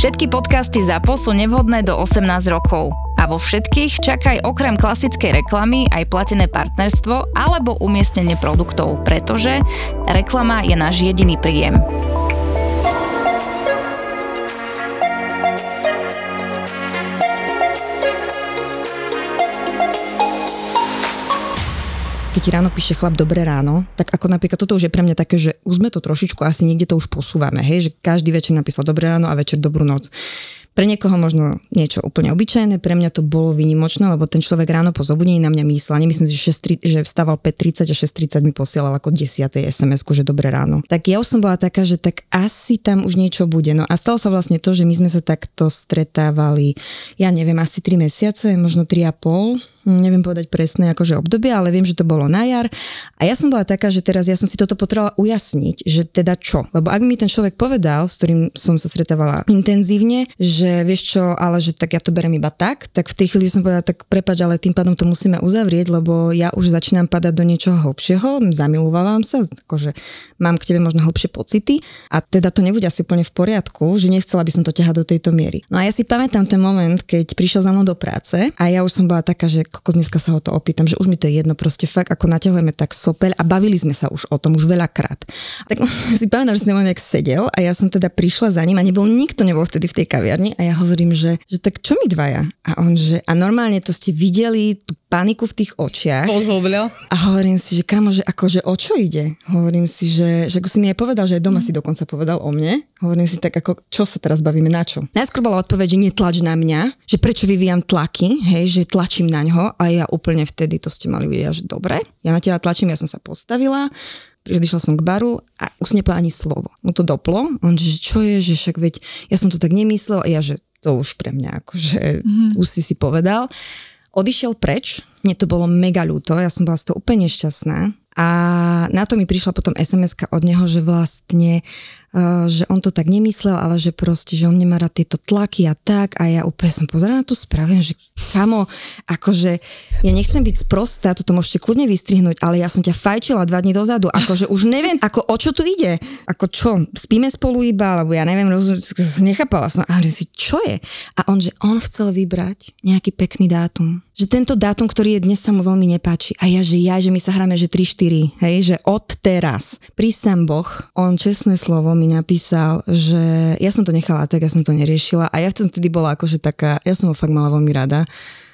Všetky podcasty ZAPO sú nevhodné do 18 rokov. A vo všetkých čakaj okrem klasickej reklamy aj platené partnerstvo alebo umiestnenie produktov, pretože reklama je náš jediný príjem. Keď ti ráno píše chlap dobré ráno, tak ako napríklad toto už je pre mňa také, že už sme to trošičku asi niekde to už posúvame, hej, že každý večer napísal dobré ráno a večer dobrú noc. Pre niekoho možno niečo úplne obyčajné, pre mňa to bolo výnimočné, lebo ten človek ráno po zobudení na mňa myslel. Nemyslím si, že, 6, že vstával 5.30 a 6.30 mi posielal ako 10. sms že dobré ráno. Tak ja už som bola taká, že tak asi tam už niečo bude. No a stalo sa vlastne to, že my sme sa takto stretávali, ja neviem, asi 3 mesiace, možno 3,5 neviem povedať presné akože obdobie, ale viem, že to bolo na jar. A ja som bola taká, že teraz ja som si toto potrebovala ujasniť, že teda čo. Lebo ak mi ten človek povedal, s ktorým som sa stretávala intenzívne, že vieš čo, ale že tak ja to berem iba tak, tak v tej chvíli som povedala, tak prepač, ale tým pádom to musíme uzavrieť, lebo ja už začínam padať do niečoho hlbšieho, zamilovávam sa, akože mám k tebe možno hlbšie pocity a teda to nebude asi úplne v poriadku, že nechcela by som to ťahať do tejto miery. No a ja si pamätám ten moment, keď prišiel za mnou do práce a ja už som bola taká, že kokos dneska sa ho to opýtam, že už mi to je jedno, proste fakt ako naťahujeme tak sopel a bavili sme sa už o tom už veľakrát. Tak si pamätám, že si nejak sedel a ja som teda prišla za ním a nebol nikto nebol vtedy v tej kaviarni a ja hovorím, že, že tak čo mi dvaja? A on, že a normálne to ste videli tú paniku v tých očiach. A hovorím si, že kamo, že akože o čo ide? Hovorím si, že, že ako si mi aj povedal, že aj doma mm. si dokonca povedal o mne. Hovorím si tak, ako čo sa teraz bavíme, na čo? Najskôr bola odpoveď, že netlač na mňa, že prečo vyvíjam tlaky, hej, že tlačím na ňo a ja úplne vtedy to ste mali vidieť, že dobre, ja na teba tlačím, ja som sa postavila, prišla som k baru a už nepovedal ani slovo. Mu to doplo, on že čo je, že však veď ja som to tak nemyslel a ja, že to už pre mňa, akože mm-hmm. už si si povedal. Odišiel preč, mne to bolo mega ľúto, ja som bola z toho úplne šťastná. A na to mi prišla potom sms od neho, že vlastne že on to tak nemyslel, ale že proste, že on nemá rád tieto tlaky a tak. A ja úplne som pozerala na tú správu, že kamo, akože ja nechcem byť sprostá, toto môžete kľudne vystrihnúť, ale ja som ťa fajčila dva dní dozadu, akože už neviem, ako o čo tu ide, ako čo, spíme spolu iba, alebo ja neviem, rozum, nechápala som, ale si, čo je? A on, že on chcel vybrať nejaký pekný dátum, že tento dátum, ktorý je dnes sa mu veľmi nepáči. A ja, že ja, že my sa hráme, že 3-4, hej, že od teraz, prísam Boh, on čestné slovo mi napísal, že ja som to nechala tak, ja som to neriešila. A ja som vtedy bola akože taká, ja som ho fakt mala veľmi rada.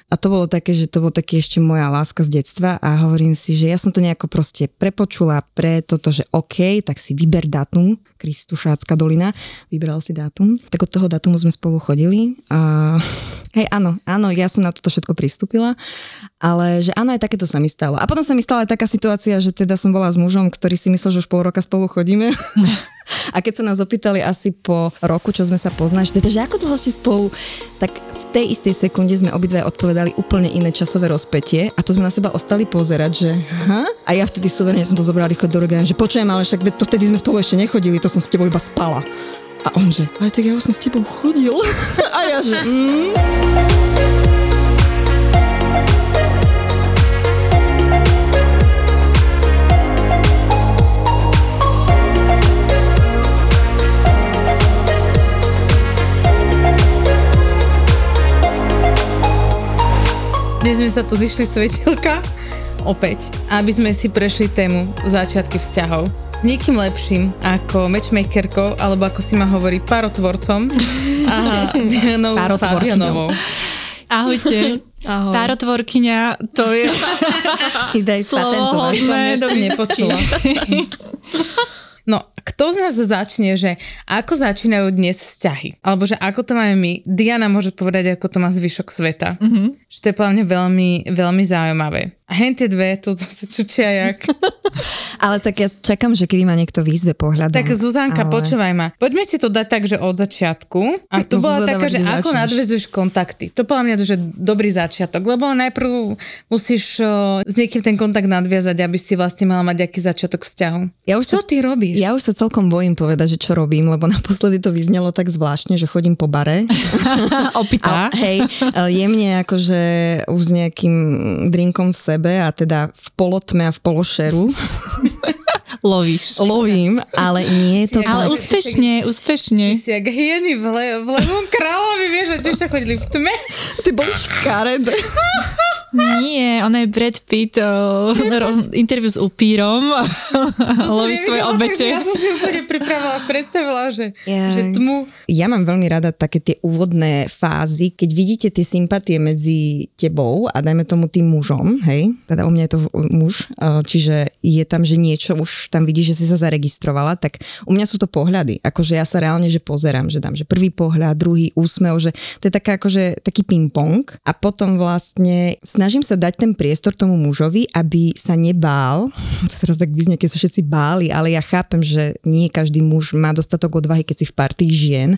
A to bolo také, že to bolo také ešte moja láska z detstva. A hovorím si, že ja som to nejako proste prepočula pre toto, že OK, tak si vyber dátum, Kristušácka dolina, vybral si dátum. Tak od toho dátumu sme spolu chodili a hej, áno, áno, ja som na toto všetko pristúpila, ale že áno, aj takéto sa mi stalo. A potom sa mi stala aj taká situácia, že teda som bola s mužom, ktorý si myslel, že už pol roka spolu chodíme. A keď sa nás opýtali asi po roku, čo sme sa poznali, teda, že ako dlho ste spolu, tak v tej istej sekunde sme obidve odpovedali úplne iné časové rozpetie a to sme na seba ostali pozerať, že ha? A ja vtedy suverene som to zobrala rýchle do regana, že počujem, ale však to vtedy sme spolu ešte nechodili, to som s tebou iba spala. A on že, ale tak ja už som s tebou chodil. a ja že, mm. Dnes sme sa tu zišli svetelka opäť, aby sme si prešli tému začiatky vzťahov. S niekým lepším ako matchmakerkou, alebo ako si ma hovorí, parotvorcom a Dianou Fabianovou. Ahojte. Ahoj. Párotvorkyňa, to je si daj slovo hodné do nepočula. No, kto z nás začne, že ako začínajú dnes vzťahy? Alebo že ako to máme my? Diana môže povedať, ako to má zvyšok sveta. Mm-hmm. Že to je plne veľmi, veľmi zaujímavé. A hen tie dve, to zase čučia jak. Ale tak ja čakám, že kedy ma niekto výzve pohľadom. Tak Zuzanka, ale... počúvaj ma. Poďme si to dať tak, že od začiatku. A tu No, bola Zuzana, taká, že kde ako začneš? nadvezuješ kontakty. To podľa mňa že dobrý začiatok, lebo najprv musíš o, s niekým ten kontakt nadviazať, aby si vlastne mala mať aký začiatok vzťahu. Ja už Čo sa, ty robíš? ja už sa celkom bojím povedať, že čo robím, lebo naposledy to vyznelo tak zvláštne, že chodím po bare. Opýta. A, hej, ale jemne akože už s nejakým drinkom v sebe a teda v polotme a v pološeru Lovíš. lovím, ale nie je to Ale tak. úspešne, úspešne. Ty si jak hyeny v, le, v levom kráľovi, vieš, že tiež sa chodili v tme. Ty boli škaredé. Nie, ona je Brad Pitt, o, ro- interview s upírom, loví svoje obete. Ja som si úplne pripravila, predstavila, že, Jaj. že tmu. Ja mám veľmi rada také tie úvodné fázy, keď vidíte tie sympatie medzi tebou a dajme tomu tým mužom, hej, teda u mňa je to muž, eh, čiže je tam, že niečo už tam vidíš, že si sa zaregistrovala, tak u mňa sú to pohľady, akože ja sa reálne, že pozerám, že dám, že prvý pohľad, druhý úsmev, že to je taká akože taký ping-pong a potom vlastne snažím sa dať ten priestor tomu mužovi, aby sa nebál, to teraz tak vyznie, keď sa všetci báli, ale ja chápem, že nie každý muž má dostatok odvahy, keď si v partii žien,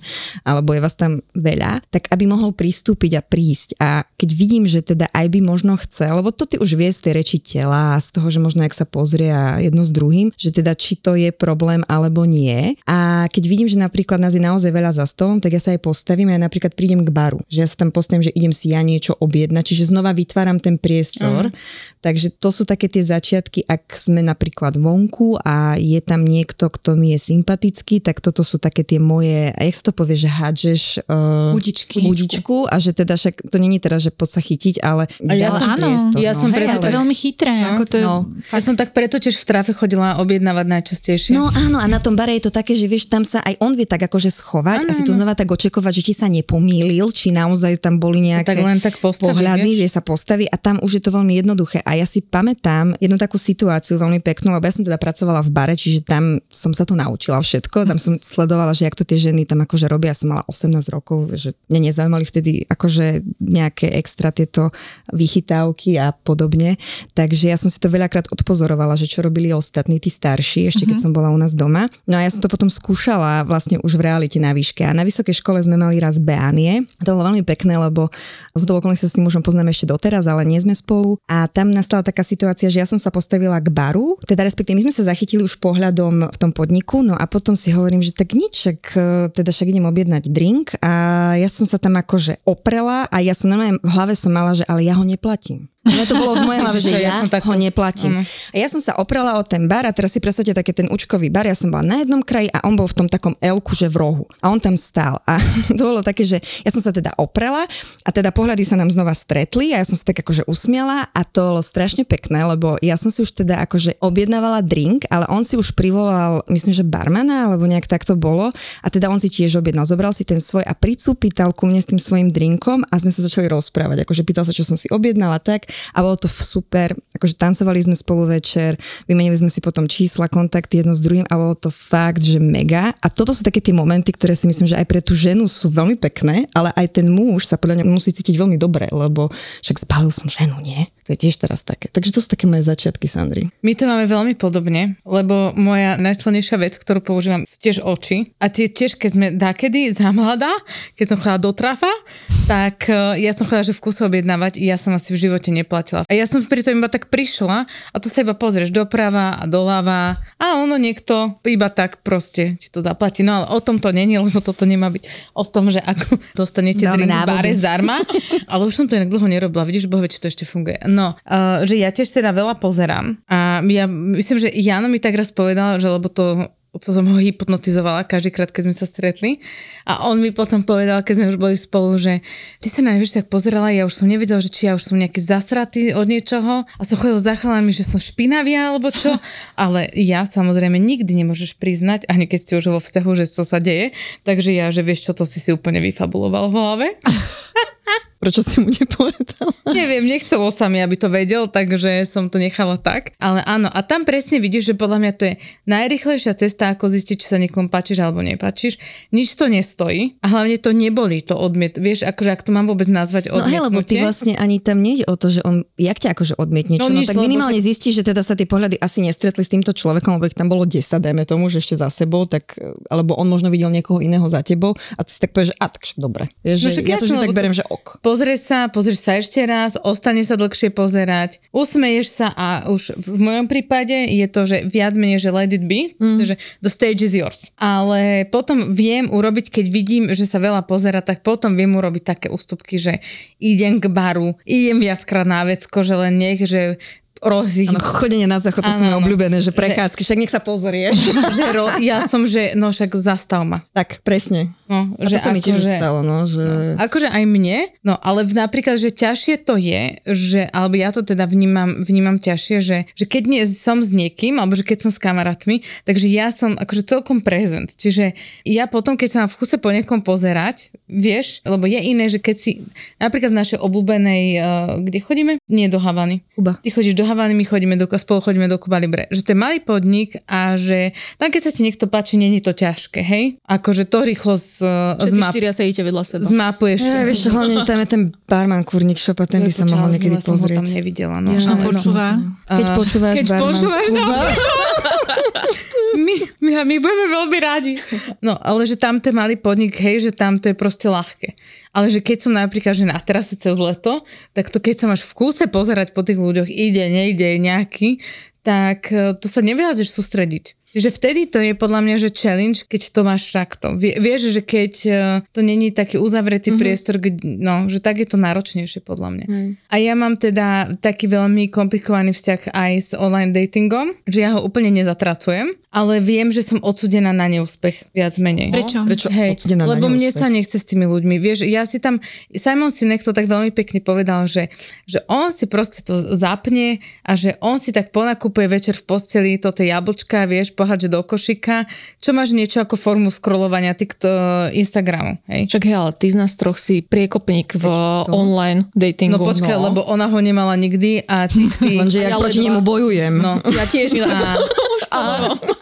alebo je vás tam veľa, tak aby mohol pristúpiť a prísť. A keď vidím, že teda aj by možno chcel, lebo to ty už vie z tej reči tela a z toho, že možno ak sa pozrie a jedno s druhým, že teda či to je problém alebo nie. A keď vidím, že napríklad nás je naozaj veľa za stolom, tak ja sa aj postavím a ja napríklad prídem k baru. Že ja sa tam postavím, že idem si ja niečo objednať, čiže znova vytváram ten priestor. Takže to sú také tie začiatky, ak sme napríklad vonku a je tam niekto, kto mi je sympatický, tak toto sú také tie moje, a jak sa to povie, že hádžeš uh, Budičky. budičku a že teda však to není teraz, že poď sa chytiť, ale A ja som- áno, priestor. ja som hej, preto To je ale- veľmi chytré. ako to je, no. Ja som tak preto tiež v trafe chodila objednávať najčastejšie. No áno, a na tom bare je to také, že vieš, tam sa aj on vie tak akože schovať a si to znova tak očakovať, že či sa nepomýlil, či naozaj tam boli nejaké tak len tak postaví, pohľady, vieš? že sa postaví a tam už je to veľmi jednoduché. A ja si pamätám jednu takú situáciu veľmi peknú, lebo ja som teda pracovala v bare, čiže tam som sa to naučila všetko, tam som sledovala, že jak to tie ženy tam akože robia, som mala 18 rokov, že mne nezaujímali vtedy akože nejaké extra tieto vychytávky a podobne. Takže ja som si to veľakrát odpozorovala, že čo robili ostatní, tí starší, ešte keď som bola u nás doma. No a ja som to potom skúšala vlastne už v realite na výške. A na vysokej škole sme mali raz beánie. To bolo veľmi pekné, lebo z toho sa s tým mužom poznáme ešte doteraz, ale nie sme spolu. A tam nastala taká situácia, že ja som sa postavila k baru, teda respektíve my sme sa zachytili už pohľadom v tom podniku, no a potom si hovorím, že tak nič, však, e, teda však idem objednať drink a ja som sa tam akože oprela a ja som normálne v hlave som mala, že ale ja ho neplatím. No to bolo v mojej hlave, že ja, ja som takto- ho neplatím. Áno. A ja som sa oprela o ten bar a teraz si predstavte také ten učkový bar, ja som bola na jednom kraji a on bol v tom takom elku, že v rohu. A on tam stál. A to bolo také, že ja som sa teda oprela a teda pohľady sa nám znova stretli a ja som sa tak akože usmiala a to bolo strašne pekné, lebo ja som si už teda akože objednávala drink, ale on si už privolal, myslím, že barmana, alebo nejak tak to bolo a teda on si tiež objednal, zobral si ten svoj a pricúpital ku mne s tým svojim drinkom a sme sa začali rozprávať, akože pýtal sa, čo som si objednala tak a bolo to super, akože tancovali sme spolu večer, vymenili sme si potom čísla, kontakty jedno s druhým a bolo to fakt, že mega. A toto sú také tie momenty, ktoré si myslím, že aj pre tú ženu sú veľmi pekné, ale aj ten muž sa podľa mňa musí cítiť veľmi dobre, lebo však spálil som ženu, nie? To je tiež teraz také. Takže to sú také moje začiatky, Sandry. My to máme veľmi podobne, lebo moja najsilnejšia vec, ktorú používam, sú tiež oči. A tie tiež, keď sme dakedy za mladá, keď som chodila do trafa, tak eh, ja som chodila, že v kuse objednávať ja som asi v živote neplatila. A ja som pri tom iba tak prišla a tu sa iba pozrieš doprava a doľava a ono niekto iba tak proste ti to zaplatí. No ale o tom to není, lebo toto nemá byť o tom, že ako dostanete Dáme drink v bare zdarma. Ale už som to inak dlho nerobila, vidíš, boh vie, či to ešte funguje. No, uh, že ja tiež teda veľa pozerám a ja myslím, že Jano mi tak raz povedal, že lebo to to som ho hypnotizovala každý krát, keď sme sa stretli. A on mi potom povedal, keď sme už boli spolu, že ty sa na mňa tak pozerala, ja už som nevedel, že či ja už som nejaký zasratý od niečoho a som chodil za chalami, že som špinavia alebo čo. Ale ja samozrejme nikdy nemôžeš priznať, ani keď ste už vo vzťahu, že to sa deje. Takže ja, že vieš čo, to si si úplne vyfabuloval v hlave. Prečo si mu nepovedala? Neviem, nechcelo sa mi, aby to vedel, takže som to nechala tak. Ale áno, a tam presne vidíš, že podľa mňa to je najrychlejšia cesta, ako zistiť, či sa niekomu páčiš alebo nepáčiš. Nič to nestojí a hlavne to neboli to odmiet. Vieš, akože ak to mám vôbec nazvať No hej, lebo ty odmietnutie. vlastne ani tam nejde o to, že on, jak ťa akože odmietne, čo? No No, tak minimálne však- zistí, že teda sa tie pohľady asi nestretli s týmto človekom, lebo ich tam bolo 10, dajme tomu, že ešte za sebou, tak, alebo on možno videl niekoho iného za tebou a ty si tak povieš, že a tak však dobre. No že však ja to že tak berem, že ok. Pozrieš sa, pozrieš sa ešte raz, ostane sa dlhšie pozerať, usmeješ sa a už v mojom prípade je to, že viac menej, že let it be, mm. že the stage is yours. Ale potom viem urobiť, keď vidím, že sa veľa pozera, tak potom viem urobiť také ústupky, že idem k baru, idem viackrát na vecko, že len nech, že rozhýb, Áno, chodenie na záchod, to sú moje obľúbené, že prechádzky, však nech sa pozrie. že ro, ja som, že no však zastav ma. tak, presne. No, A to sa mi tiež akože- stalo, no, že... Akože aj mne, no ale v- napríklad, že ťažšie to je, že, alebo ja to teda vnímam, vnímam ťažšie, že, že keď nie, som s niekým, alebo že keď som s kamarátmi, takže ja som akože celkom prezent. Čiže ja potom, keď sa mám v kuse po niekom pozerať, vieš, lebo je iné, že keď si, napríklad v našej obľúbenej, uh, kde chodíme? Nie do Havany. Kuba. Ty chodíš do Havany, my chodíme do, spolu chodíme do Kuba Libre. Že to je malý podnik a že tam keď sa ti niekto páči, není to ťažké, hej? Akože to rýchlo z, Všetci zmap, štyria sedíte vedľa seba. zmapuješ. Ja, vieš čo, hlavne tam je ten barman kurník šopa, ten by sa mohol niekedy pozrieť. tam nevidela. No, Ja, ale no. Počúva. Keď A- počúvaš keď barman počúvaš, z Kuba, my, my, my budeme veľmi radi. No, ale že tam je malý podnik, hej, že tam to je proste ľahké. Ale že keď som napríklad, že na terase cez leto, tak to keď sa máš v kúse pozerať po tých ľuďoch, ide, nejde, nejaký, tak to sa neviažeš sústrediť. Čiže vtedy to je podľa mňa, že challenge, keď to máš takto. Vie, vieš, že keď e, to není taký uzavretý mm-hmm. priestor, kde, no, že tak je to náročnejšie podľa mňa. Mm. A ja mám teda taký veľmi komplikovaný vzťah aj s online datingom, že ja ho úplne nezatracujem, ale viem, že som odsudená na neúspech, viac menej. Prečo? Prečo Hej, odsudená na lebo mne neúspech? sa nechce s tými ľuďmi. Vieš, ja si tam, Simon Sinek to tak veľmi pekne povedal, že, že on si proste to zapne a že on si tak ponakupuje večer v posteli toto jablčka, vieš, pohádže do košika, čo máš niečo ako formu scrollovania TikTok, Instagramu, hej? Však hej, ale ty z nás troch si priekopník v to? online datingu. No počkaj, no. lebo ona ho nemala nikdy a ty si... lenže ja Ale proti nemu bojujem. No, Ja tiež. a, a,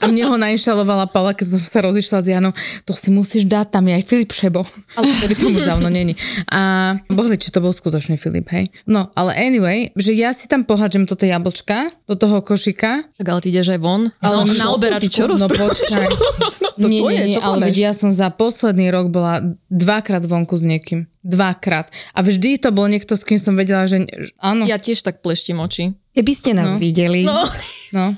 a mne ho nainštalovala Paula, keď som sa rozišla s Janou, to si musíš dať, tam je aj Filip Šebo. Ale to by to už dávno není. A boh vie, či to bol skutočný Filip, hej. No, ale anyway, že ja si tam pohádžem toto jablčka do toho košika. Tak ale ty ideš aj von. v Ale na šoku, ty oberačku. čo No počkaj. To nie, tvoje, nie, nie, čo ale veď ja som za posledný rok bola dvakrát vonku s niekým. Dvakrát. A vždy to bol niekto, s kým som vedela, že áno. Ja tiež tak pleštím oči. Keby ste nás videli, No.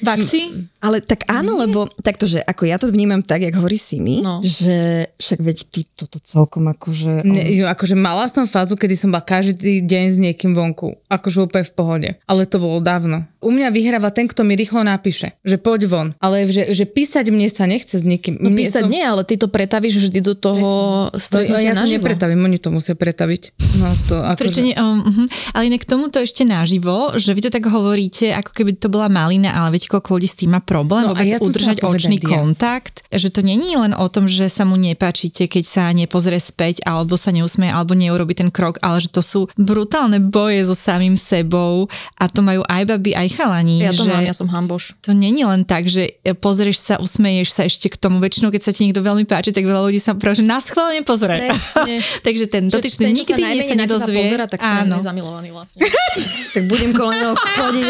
V akcii? Ale tak áno, lebo takto, že ako ja to vnímam tak, jak hovorí Simi, No. že však veď ty toto celkom akože... Ne, jo, akože mala som fázu, kedy som bola každý deň s niekým vonku. Akože úplne v pohode. Ale to bolo dávno. U mňa vyhráva ten, kto mi rýchlo napíše, že poď von. Ale že, že písať mne sa nechce s niekým. No Mne písať nie, ale ty to pretavíš vždy do toho To, stretnutia ja to naživo. nepretavím, oni to musia pretaviť. No to akože... Prečo nie? Um, uh, ale inak k tomuto ešte naživo, že vy to tak hovoríte, ako keby to bola malina, ale viete, koľko ľudí s tým má problém No vôbec ja udržať očný povedať, ja. kontakt. Že to není len o tom, že sa mu nepáčite, keď sa nepozrie späť, alebo sa neusmeje, alebo neurobi ten krok, ale že to sú brutálne boje so samým sebou a to majú aj baby, aj chalani. Ja to že mám, ja som hamboš. to není len tak, že pozrieš sa, usmeješ sa ešte k tomu. Väčšinou, keď sa ti niekto veľmi páči, tak veľa ľudí sa práve, že na schválne pozrie. Takže ten dotyčný ten, nikdy sa teba nedozvie. Pozera, tak Áno. je zamilovaný vlastne. Tak budem kolo neho chodiť.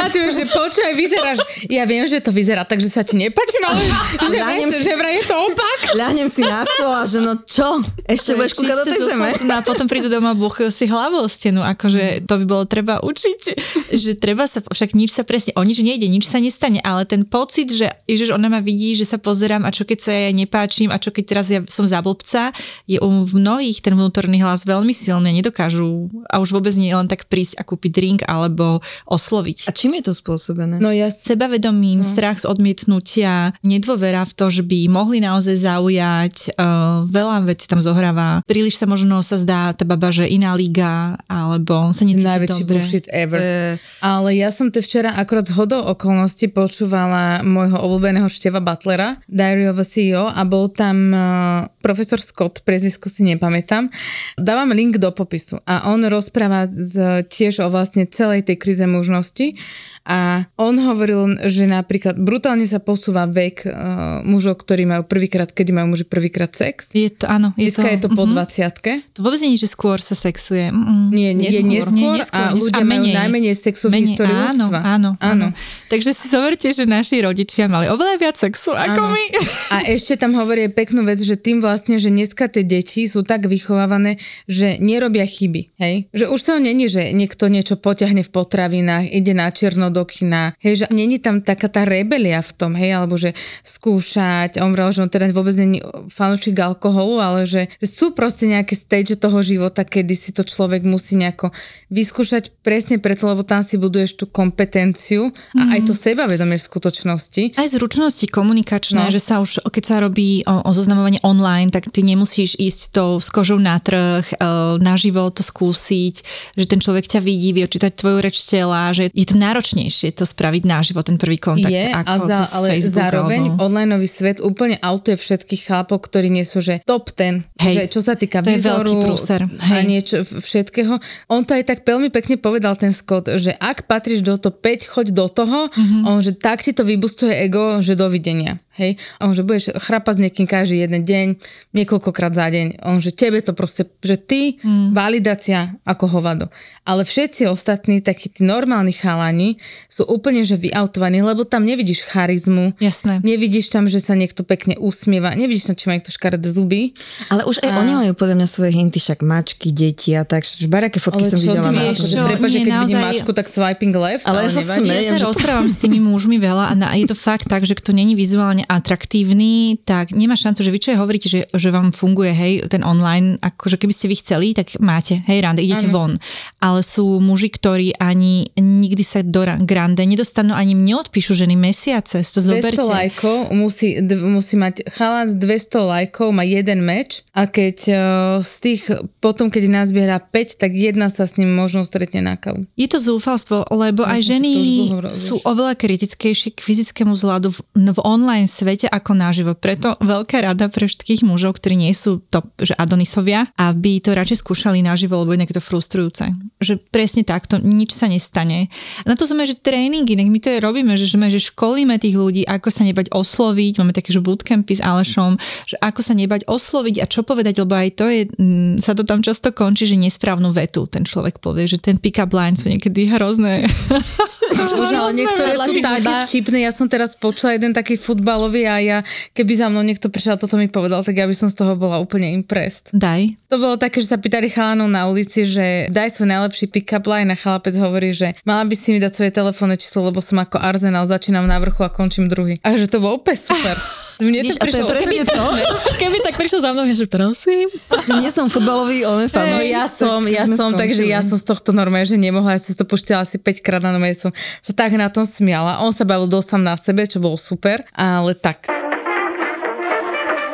A ty už, že počúvaj, vyzeráš, ja viem, že to vyzerá tak, že sa ti nepáči, no ale že, vraj, si- že vraj je to opak. Ľahnem si na stôl a že no čo? Ešte budeš kúkať do tej zeme? No a potom prídu doma a buchajú si hlavu o stenu, akože to by bolo treba učiť, že treba sa, však nič sa presne, o nič nejde, nič sa nestane, ale ten pocit, že ježiš, ona ma vidí, že sa pozerám a čo keď sa ja nepáčim a čo keď teraz ja som za blbca, je u mnohých ten vnútorný hlas veľmi silný, nedokážu a už vôbec nie len tak prísť a kúpiť drink alebo osloviť. A čím je to spôsobené? No ja sebavedomím, ním, strach z odmietnutia, nedôvera v to, že by mohli naozaj zaujať, uh, veľa vecí tam zohráva. Príliš sa možno sa zdá tá baba, že iná liga, alebo sa necíti Najväčší dobre. bullshit ever. E, Ale ja som te včera akorát z hodou okolností počúvala môjho obľúbeného Števa Butlera, Diary of a CEO a bol tam uh, profesor Scott, priezvisko si nepamätám. Dávam link do popisu a on rozpráva z, tiež o vlastne celej tej krize mužnosti a on hovoril, že napríklad brutálne sa posúva vek uh, mužov, ktorí majú prvýkrát, kedy majú muži prvýkrát sex. Je to, áno. Je Dneska je to po mhm. 20 To vôbec nie že skôr sa sexuje. Mm, Nie, nie, je neskôr, Nie, a nes- ľudia majú najmenej sexu v histórii áno, ľudstva. áno, áno, Áno. Takže si zoberte, že naši rodičia mali oveľa viac sexu ako Áno. my. A ešte tam hovorí peknú vec, že tým vlastne, že dneska tie deti sú tak vychovávané, že nerobia chyby. Hej? Že už sa není, že niekto niečo poťahne v potravinách, ide na čierno do kina. Hej, že není tam taká tá rebelia v tom, hej, alebo že skúšať. On vravel, že on teda vôbec není fanúčik alkoholu, ale že, že sú proste nejaké stage toho života, kedy si to človek musí nejako vyskúšať presne preto, lebo tam si buduješ tú kompetenciu a aj to sebavedomie v skutočnosti. Aj zručnosti komunikačné, No. že sa už, keď sa robí o, o zoznamovanie online, tak ty nemusíš ísť to s kožou na trh, e, naživo to skúsiť, že ten človek ťa vidí, vie očítať tvoju reč tela, že je to náročnejšie to spraviť naživo, ten prvý kontakt. je, ako a za, ale Facebook zároveň alebo... onlineový svet úplne autuje všetkých chlapov, ktorí nie sú, že top ten, Hej, že čo sa týka to výzoru veľký prúser, a niečo všetkého. On to aj tak veľmi pekne povedal ten Scott, že ak patríš do top 5, choď do toho, Mhm. mm-hmm. on, že tak ti to vybustuje ego, že dovidenia. Hej? A on, že budeš chrapať s niekým každý jeden deň, niekoľkokrát za deň. On, že tebe to proste, že ty, mm. validácia ako hovado. Ale všetci ostatní, takí tí normálni chalani, sú úplne, že vyautovaní, lebo tam nevidíš charizmu, Jasné. nevidíš tam, že sa niekto pekne usmieva, nevidíš tam, či má niekto škaredé zuby. Ale už aj oni majú podľa mňa svoje hinty, však mačky, deti a tak. Že baraké fotky Ale som čo videla. ty vieš, akože- že čo? keď vidím naozaj- mačku, tak swiping left, Ale ale, ja sa smejem, Ja sa že- rozprávam s tými mužmi veľa a, na, a je to fakt tak, že kto není vizuálne atraktívny, tak nemá šancu, že vy čo je hovoríte, že, že vám funguje, hej, ten online, akože keby ste vy chceli, tak máte, hej, rande, idete Áno. von. Ale sú muži, ktorí ani nikdy sa do ra- grande nedostanú, ani mne odpíšu ženy mesiace, si to 200 zoberte. lajkov, musí, d- musí mať chalán z 200 lajkov, má jeden meč a keď uh, z tých, potom keď nazbiera 5, tak jedna sa s ním možno stretne na kavu. Je to zúfalstvo, lebo aj Myslím, že ženy dlho sú oveľa kritickejšie k fyzickému zladu v, v online svete ako naživo. Preto veľká rada pre všetkých mužov, ktorí nie sú to, že Adonisovia, aby to radšej skúšali naživo, lebo inak je to frustrujúce. Že presne takto, nič sa nestane. Na to sme, že tréningy, nech my to robíme, že, sme, že školíme tých ľudí, ako sa nebať osloviť, máme také, že bootcampy s Alešom, že ako sa nebať osloviť a čo povedať, lebo aj to je, mm, sa to tam často končí, že nesprávnu vetu ten človek povie, že ten pick-up line sú niekedy hrozné. Už, ale niektoré sú také vtipné. Ja som teraz počula jeden taký futbalový a ja, keby za mnou niekto prišiel a toto mi povedal, tak ja by som z toho bola úplne impressed. Daj. To bolo také, že sa pýtali chalanov na ulici, že daj svoj najlepší pick-up line a chalapec hovorí, že mala by si mi dať svoje telefónne číslo, lebo som ako Arsenal, začínam na vrchu a končím druhý. A že to bolo úplne super. Mne Vidíš, a to je presne to, Keby tak prišiel za mnou, ja že prosím. že nie som futbalový, on je No ja som, tak ja som, takže ja som z tohto normálne, že nemohla, ja som to puštila asi 5 krát na nome, som sa tak na tom smiala. On sa bavil dosť sám na sebe, čo bolo super, ale tak.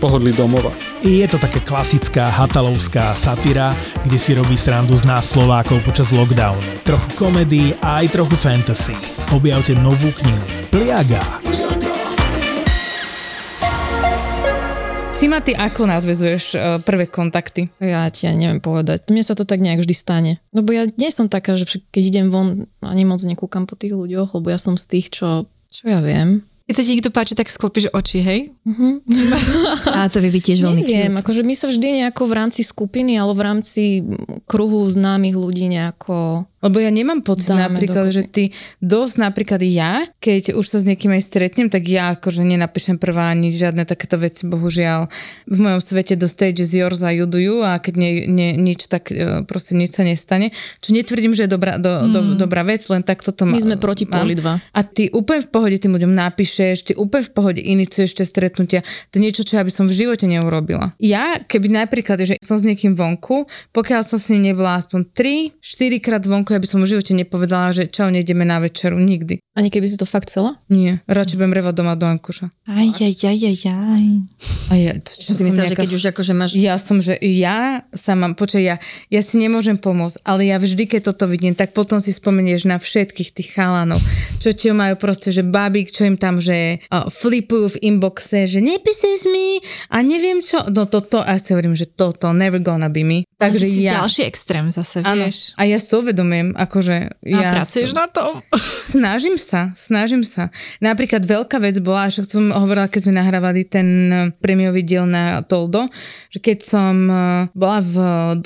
pohodli domova. Je to také klasická hatalovská satyra, kde si robí srandu z nás Slovákov počas lockdownu. Trochu komedii a aj trochu fantasy. Objavte novú knihu Pliaga. Cima, ty ako nadvezuješ uh, prvé kontakty? Ja ti ani neviem povedať. Mne sa to tak nejak vždy stane. Lebo ja nie som taká, že keď idem von, ani moc nekúkam po tých ľuďoch, lebo ja som z tých, čo, čo ja viem. Keď sa ti niekto páči, tak sklopíš oči, hej? A to vie byť tiež veľmi Neviem, cute. akože my sa vždy nejako v rámci skupiny alebo v rámci kruhu známych ľudí nejako Lebo ja nemám pocit Dáme napríklad, dokopy. že ty dosť napríklad ja, keď už sa s niekým aj stretnem, tak ja akože nenapíšem prvá ani žiadne takéto veci, bohužiaľ. V mojom svete the stage is yours a you do you a keď nie, nie, nič, tak e, proste nič sa nestane. Čo netvrdím, že je dobrá, do, do, dobrá vec, len tak toto My má- sme proti poli dva. A ty úplne v pohode tým ľuďom napíšeš, ty úplne v pohode iniciuješ tie stretnutia. To je niečo, čo ja by som v živote neurobila. Ja, keby napríklad, že som s niekým vonku, pokiaľ som s ním nebola aspoň 3-4 krát vonku, ja by som v živote nepovedala, že čau, nejdeme na večeru. Nikdy. Ani keby si to fakt chcela? Nie. Radšej budem revať doma do Ankuša. Aj, aj, aj, aj, aj. A ja, to, čo Čo si som myslíš, že nejaká- keď už akože máš... Ja som, že ja sa mám, počkaj, ja, ja si nemôžem pomôcť, ale ja vždy, keď toto vidím, tak potom si spomenieš na všetkých tých chalanov, čo ti majú proste, že babík, čo im tam, že uh, flipujú v inboxe, že nepíseš mi a neviem čo, no toto, a ja si hovorím, že toto, never gonna be me. Takže ja... ďalší extrém zase, Áno, vieš. a ja si to uvedomujem, akože A ja... pracuješ na tom? Snažím sa, snažím sa. Napríklad veľká vec bola, čo som hovorila, keď sme nahrávali ten eh, prémiový diel na Toldo, že keď som eh, bola v...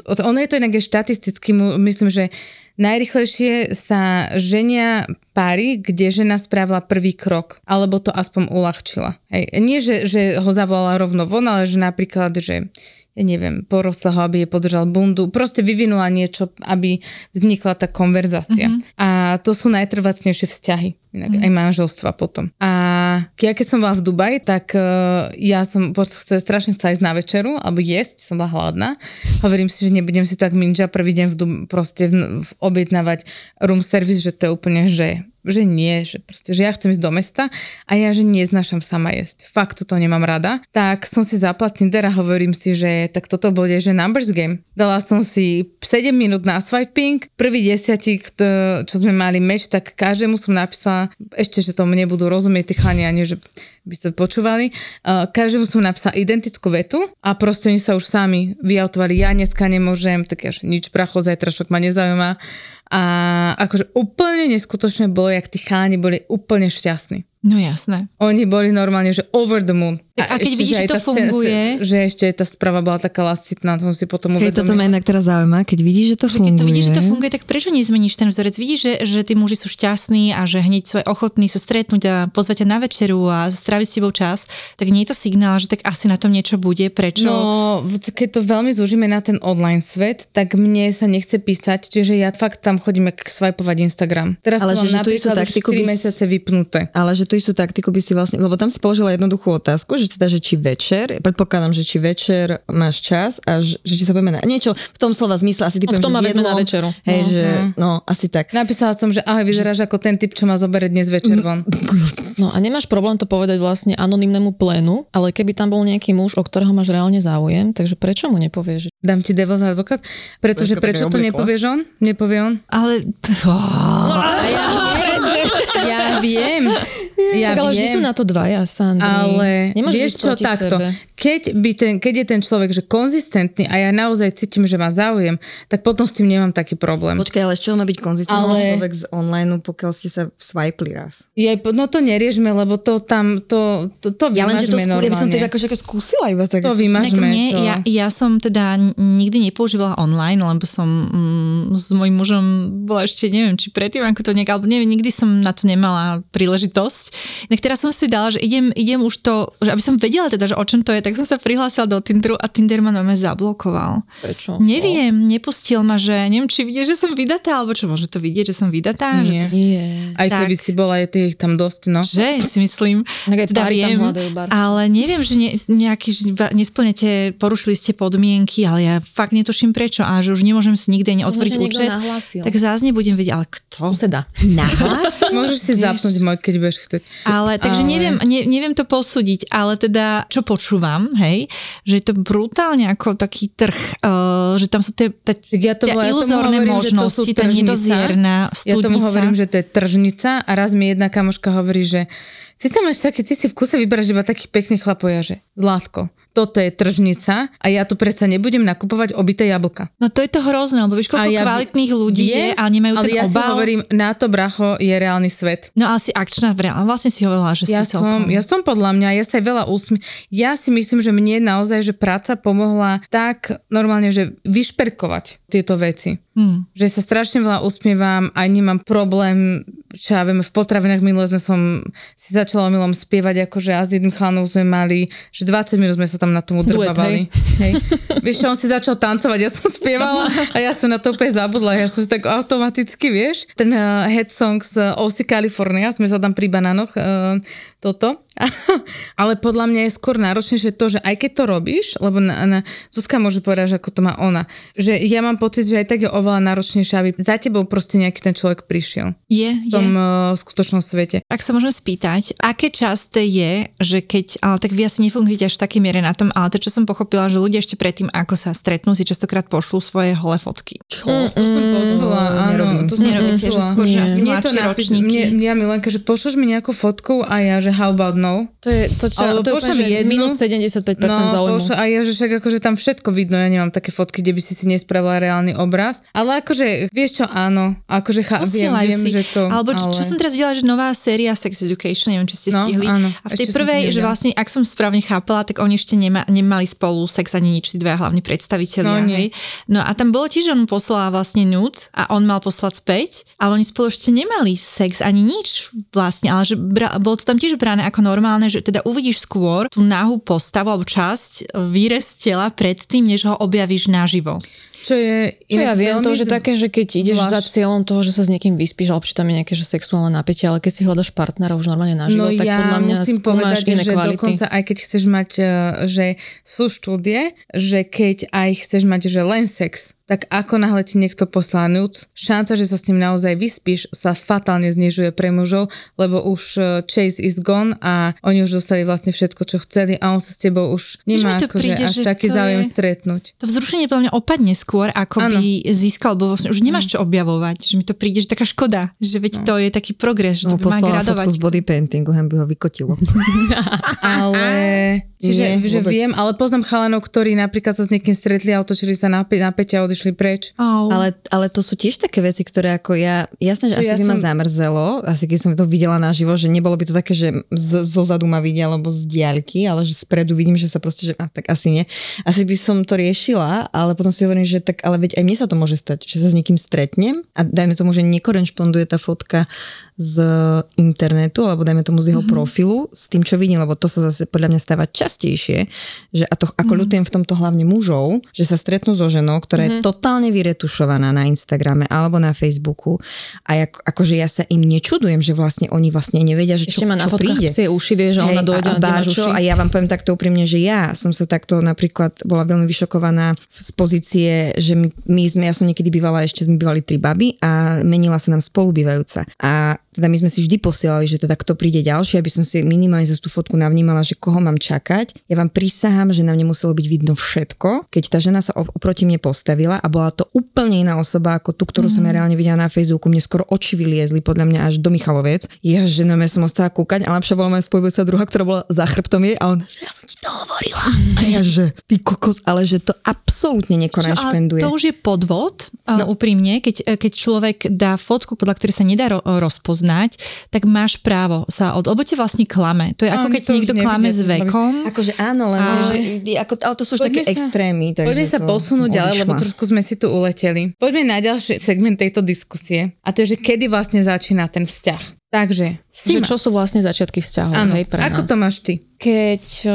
Ono je to inak aj štatisticky, myslím, že najrychlejšie sa ženia páry, kde žena spravila prvý krok, alebo to aspoň uľahčila. Hej. Nie, že, že ho zavolala rovno von, ale že napríklad, že ja neviem, porosla ho, aby je podržal bundu, proste vyvinula niečo, aby vznikla tá konverzácia. Mm-hmm. A to sú najtrvacnejšie vzťahy, inak mm-hmm. aj manželstva potom. A ja keď som bola v Dubaji, tak uh, ja som proste chcela, strašne chcela ísť na večeru, alebo jesť, som bola hladná. Hovorím si, že nebudem si tak minža prvý deň v Dub- proste v, v objednávať room service, že to je úplne, že že nie, že proste, že ja chcem ísť do mesta a ja, že neznášam sama jesť. Fakt toto nemám rada. Tak som si zapla Tinder a hovorím si, že tak toto bude, že numbers game. Dala som si 7 minút na swiping, prvý desiatik, čo sme mali meč, tak každému som napísala, ešte, že tomu nebudú rozumieť tí chlani, ani že by ste počúvali. Každému som napísala identickú vetu a proste oni sa už sami vyautovali, ja dneska nemôžem, tak ja, nič pracho, zajtrašok ma nezaujíma. A akože úplne neskutočné bolo, jak tí chalani boli úplne šťastní. No jasné. Oni boli normálne, že over the moon. Tak a keď vidíš, že to funguje? Že ešte tá správa bola taká lascitná, to som si potom Keď toto ma uvedomila. inak teraz zaujíma, keď vidíš, že to Že funguje. keď to vidíš, že to funguje, tak prečo nezmeníš ten vzorec? Vidíš, že, že tí muži sú šťastní a že hneď sú aj ochotní sa stretnúť a pozvať ťa na večeru a stráviť s tebou čas, tak nie je to signál, že tak asi na tom niečo bude, prečo? No, keď to veľmi zúžime na ten online svet, tak mne sa nechce písať, čiže ja fakt tam chodím swipovať Instagram. Teraz Ale že- že tú istú taktiku 4 by s- mesiace vypnuté. Ale že tú istú taktiku by si vlastne, lebo tam si položila jednoduchú otázku, že teda, že či večer, predpokladám, že či večer máš čas a že, že či sa povieme na niečo v tom slova zmysle, asi ty A poviem, kto že vezme na večeru? Hej, že, no, asi tak. Napísala som, že ahoj, vyzeráš ako ten typ, čo ma zoberie dnes večer von. No a nemáš problém to povedať vlastne anonymnému plénu, ale keby tam bol nejaký muž, o ktorého máš reálne záujem, takže prečo mu nepovieš? Dám ti devil's advocate, pretože prečo to nepovieš on? Nepovie on? Ale... Ja viem, ja tak ale vždy sú na to dvaja, Sandri. Ale Nemáš vieš čo, takto, Sebe. keď, by ten, keď je ten človek že konzistentný a ja naozaj cítim, že má záujem, tak potom s tým nemám taký problém. Počkaj, ale z čoho má byť konzistentný Ale- človek z online, pokiaľ ste sa swipeli raz? Je, no to neriešme, lebo to tam, to, to, to Ja len, že to skú, ja by som to akože ako skúsila iba tak. To vymažme. mne, to. ja, ja som teda nikdy nepoužívala online, lebo som mm, s mojim mužom bola ešte, neviem, či predtým, ako to nejak, alebo neviem, nikdy som na to nemala príležitosť. Inak teraz som si dala, že idem, idem už to, že aby som vedela teda, že o čom to je, tak som sa prihlásila do Tinderu a Tinder ma normálne zablokoval. Prečo? Neviem, nepustil ma, že neviem, či vidie, že som vydatá, alebo čo, môže to vidieť, že som vydatá? Nie. Že, Nie. Aj tak. keby si bola, je tých tam dosť, no. že si myslím. Tak aj páry tam hľadajú bar. ale neviem, že ne, nejaký, že nesplnete, porušili ste podmienky, ale ja fakt netuším prečo a že už nemôžem si nikde ani otvoriť ťa niekto účet. nahlásil. Tak zás nebudem vedieť, ale kto? Suseda. Nahlas? Môžeš si zapnúť môj, keď budeš chcieť. Ale, takže Ale- neviem, ne, neviem to posúdiť, ale teda, čo počúvam, hej, že je to brutálne ako taký trh, uh, že tam sú tie, tie, ja tie ja tomu iluzórne hovorím, sú možnosti, tá nedozierna Ja tomu studnica. hovorím, že to je tržnica a raz mi jedna kamoška hovorí, že ty tam máš také, ty si v kuse vyberáš iba taký pekný chlapov, ja že Zlatko, toto je tržnica a ja tu predsa nebudem nakupovať obité jablka. No to je to hrozné, lebo vieš, koľko A ja- kvalitných ľudí je, ale nemajú ale ten ja si obal. hovorím, na to bracho je reálny svet. No ale si akčná v reál- Vlastne si hovorila, že Ja si som, celkom... ja som podľa mňa, ja sa aj veľa úsmi... Ja si myslím, že mne naozaj, že práca pomohla tak normálne, že vyšperkovať tieto veci. Hmm. Že sa strašne veľa usmievam, aj nemám problém, čo ja viem, v potravinách minule sme som si začala omylom spievať, akože a s jedným chalanom sme mali, že 20 minút sme sa tam na tom udrbávali. Hej. Vieš, čo, on si začal tancovať, ja som spievala a ja som na to úplne zabudla, ja som si tak automaticky, vieš, ten uh, head song z OC California, sme sa tam pri banánoch, uh, toto. Ale podľa mňa je skôr náročnejšie to, že aj keď to robíš, lebo na, na, Zuzka môže povedať, že ako to má ona, že ja mám pocit, že aj tak je oveľa náročnejšie, aby za tebou proste nejaký ten človek prišiel Je, v tom je. uh, skutočnom svete. Ak sa môžeme spýtať, aké časté je, že keď, ale tak vy asi nefungujete až v takej miere na tom, ale to, čo som pochopila, že ľudia ešte predtým, ako sa stretnú, si častokrát pošlú svoje holé fotky. Čo? To som počula, áno, nerobím. to som Nerobíte, že skôr, že asi Mne to ročníky. mne, ja Milenka, že pošleš mi nejakú fotku a ja, že how about no? To je, to, čo, Alebo to je úplne, jednu. minus 75% No, záujmu. pošle, a ja, že však akože tam všetko vidno, ja nemám také fotky, kde by si si nespravila reálny obraz. Ale akože, vieš čo, áno, akože cha, viem, viem, si. že to... Alebo čo, ale... čo som teraz videla, že nová séria Sex Education, neviem, či ste No, stihli. áno, a v tej prvej, že vlastne, ak som správne chápala, tak oni ešte nema, nemali spolu sex ani nič, tí dvaja hlavní predstavitelia. No, nie. hej. no a tam bolo tiež, že on poslala vlastne nude a on mal poslať späť, ale oni spolu ešte nemali sex ani nič vlastne, ale že bra, bolo to tam tiež brané ako normálne, že teda uvidíš skôr tú nahú postavu alebo časť, výrez tela predtým, než ho objavíš naživo. Čo je Čo ja viem, to, že také, že keď ideš zvlášť- za cieľom toho, že sa s niekým vyspíš, alebo či tam je nejaké že sexuálne napätie, ale keď si hľadaš partnera už normálne naživo, No tak ja podľa mňa musím povedať, iné že kvality. dokonca aj keď chceš mať, eh, že sú štúdie, že keď aj chceš mať, že len sex, tak ako náhle ti niekto poslá nuc, šanca, že sa s ním naozaj vyspíš, sa fatálne znižuje pre mužov, lebo už eh, chase is gone a oni už dostali vlastne všetko, čo chceli a on sa s tebou už nemá akože až taký záujem je- stretnúť. To vzrušenie podľa mňa opadne skôr, ako Áno. by získal, lebo vlastne už nemáš čo objavovať. Že mi to príde, že taká škoda, že veď to je taký progres, že Mu to má poslala gradovať. fotku z body paintingu, hen by ho vykotilo. Ale, čiže Nie, že vôbec. viem, ale poznám chalanov, ktorí napríklad sa s niekým stretli a otočili sa na, pä- na päť a odišli preč. Au. Ale, ale to sú tiež také veci, ktoré ako ja, jasné, že Čo asi ja by ma som- zamrzelo, asi keď som to videla naživo, že nebolo by to také, že z, zo zadu ma vidia, alebo z diaľky, ale že spredu vidím, že sa proste, že a, tak asi nie. Asi by som to riešila, ale potom si hovorím, že tak, ale veď aj mne sa to môže stať, že sa s niekým stretnem a dajme tomu, že nekorešponduje tá fotka z internetu, alebo dajme tomu z jeho mm-hmm. profilu, s tým, čo vidím, lebo to sa zase podľa mňa stáva častejšie, že a to ako mm-hmm. ľutujem v tomto hlavne mužov, že sa stretnú so ženou, ktorá mm-hmm. je totálne vyretušovaná na Instagrame alebo na Facebooku a jak, akože ja sa im nečudujem, že vlastne oni vlastne nevedia, že čo, Ešte má na čo príde. psie uši, vie, že ona dojde a, a, uši. a ja vám poviem takto úprimne, že ja som sa takto napríklad bola veľmi vyšokovaná z pozície, že my, my sme, ja som niekedy bývala, ešte sme bývali tri baby a menila sa nám spolubývajúca. A teda my sme si vždy posielali, že teda kto príde ďalší, aby som si minimálne za tú fotku navnímala, že koho mám čakať. Ja vám prisahám, že nám nemuselo byť vidno všetko, keď tá žena sa op- oproti mne postavila a bola to úplne iná osoba ako tú, ktorú mm. som ja reálne videla na Facebooku. Mne skoro oči vyliezli podľa mňa až do Michalovec. Ja, že na mňa som ostala kúkať a lepšia bola moja spojbujúca druhá, ktorá bola za chrbtom jej a on, ja som ti to hovorila. A ja, že ty kokos, ale že to absolútne nekorešpenduje. to už je podvod, no. úprimne, keď, keď človek dá fotku, podľa ktorej sa nedá ro- rozpoznať, tak máš právo sa od obote vlastne klame. To je ako keď niekto klame s vekom. Akože áno, len Ale- že, ako, ale to sú už také sa- extrémy. Takže Poďme sa posunúť ďalej, lebo trošku sme si tu uleteli. Poďme na ďalší segment tejto diskusie. A to je, že kedy vlastne začína ten vzťah. Takže, Že Sima, čo sú vlastne začiatky vzťahov, áno, hej, pre ako nás. to máš ty? Keď o,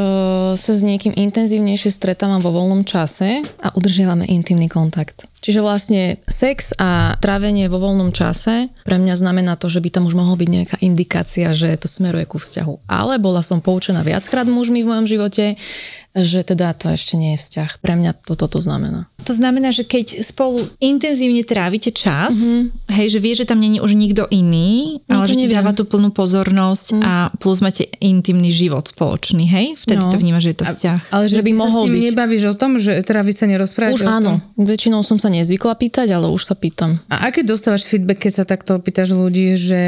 sa s niekým intenzívnejšie stretávam vo voľnom čase a udržiavame intimný kontakt. Čiže vlastne sex a trávenie vo voľnom čase pre mňa znamená to, že by tam už mohla byť nejaká indikácia, že to smeruje ku vzťahu. Ale bola som poučená viackrát mužmi v mojom živote, že teda to ešte nie je vzťah. Pre mňa toto to znamená. To znamená, že keď spolu intenzívne trávite čas, mm-hmm. hej, že vie, že tam není už nikto iný, No ale že ti dáva tú plnú plnú pozornosť mm. a plus máte intimný život spoločný, hej? Vtedy No. to vnímaš, že je to vzťah. Ale že, Že by ty sa mohol s ním byť. nebavíš o tom, že teda vy sa nerozprávate Už o tom? áno, väčšinou som sa nezvykla pýtať, ale už sa pýtam. A aké dostávaš feedback, keď sa takto pýtaš ľudí, že...